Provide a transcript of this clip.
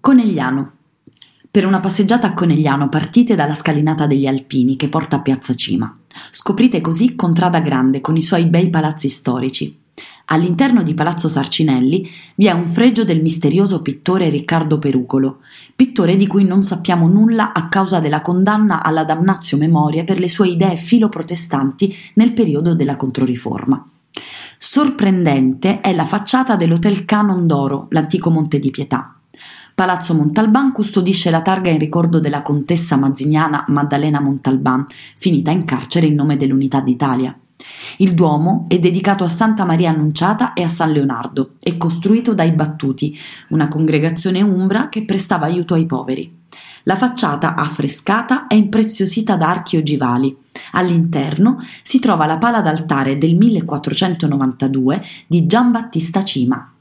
Conegliano. Per una passeggiata a Conegliano partite dalla scalinata degli Alpini che porta a Piazza Cima. Scoprite così Contrada Grande con i suoi bei palazzi storici. All'interno di Palazzo Sarcinelli vi è un fregio del misterioso pittore Riccardo Perucolo, pittore di cui non sappiamo nulla a causa della condanna alla damnatio memoria per le sue idee filoprotestanti nel periodo della Controriforma. Sorprendente è la facciata dell'Hotel Canon d'Oro, l'antico Monte di Pietà. Palazzo Montalban custodisce la targa in ricordo della contessa mazziniana Maddalena Montalban, finita in carcere in nome dell'Unità d'Italia. Il Duomo è dedicato a Santa Maria Annunciata e a San Leonardo e costruito dai Battuti, una congregazione umbra che prestava aiuto ai poveri. La facciata affrescata è impreziosita da archi ogivali. All'interno si trova la pala d'altare del 1492 di Giambattista Cima.